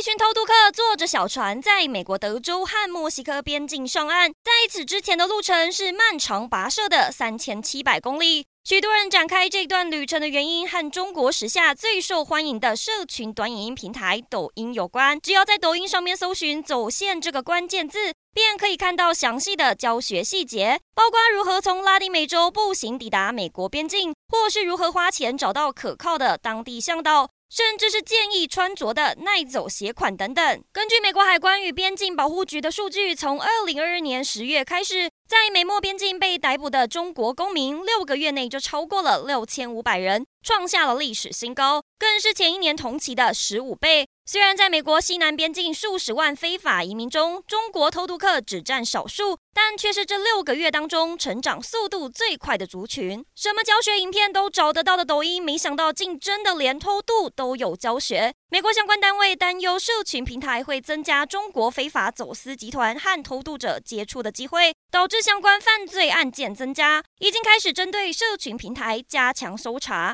一群偷渡客坐着小船，在美国德州和墨西哥边境上岸。在此之前的路程是漫长跋涉的三千七百公里。许多人展开这段旅程的原因和中国时下最受欢迎的社群短影音平台抖音有关。只要在抖音上面搜寻“走线”这个关键字，便可以看到详细的教学细节，包括如何从拉丁美洲步行抵达美国边境，或是如何花钱找到可靠的当地向导。甚至是建议穿着的耐走鞋款等等。根据美国海关与边境保护局的数据，从二零二二年十月开始，在美墨边境被逮捕的中国公民，六个月内就超过了六千五百人，创下了历史新高，更是前一年同期的十五倍。虽然在美国西南边境数十万非法移民中，中国偷渡客只占少数，但却是这六个月当中成长速度最快的族群。什么教学影片都找得到的抖音，没想到竟真的连偷渡都有教学。美国相关单位担忧社群平台会增加中国非法走私集团和偷渡者接触的机会，导致相关犯罪案件增加，已经开始针对社群平台加强搜查。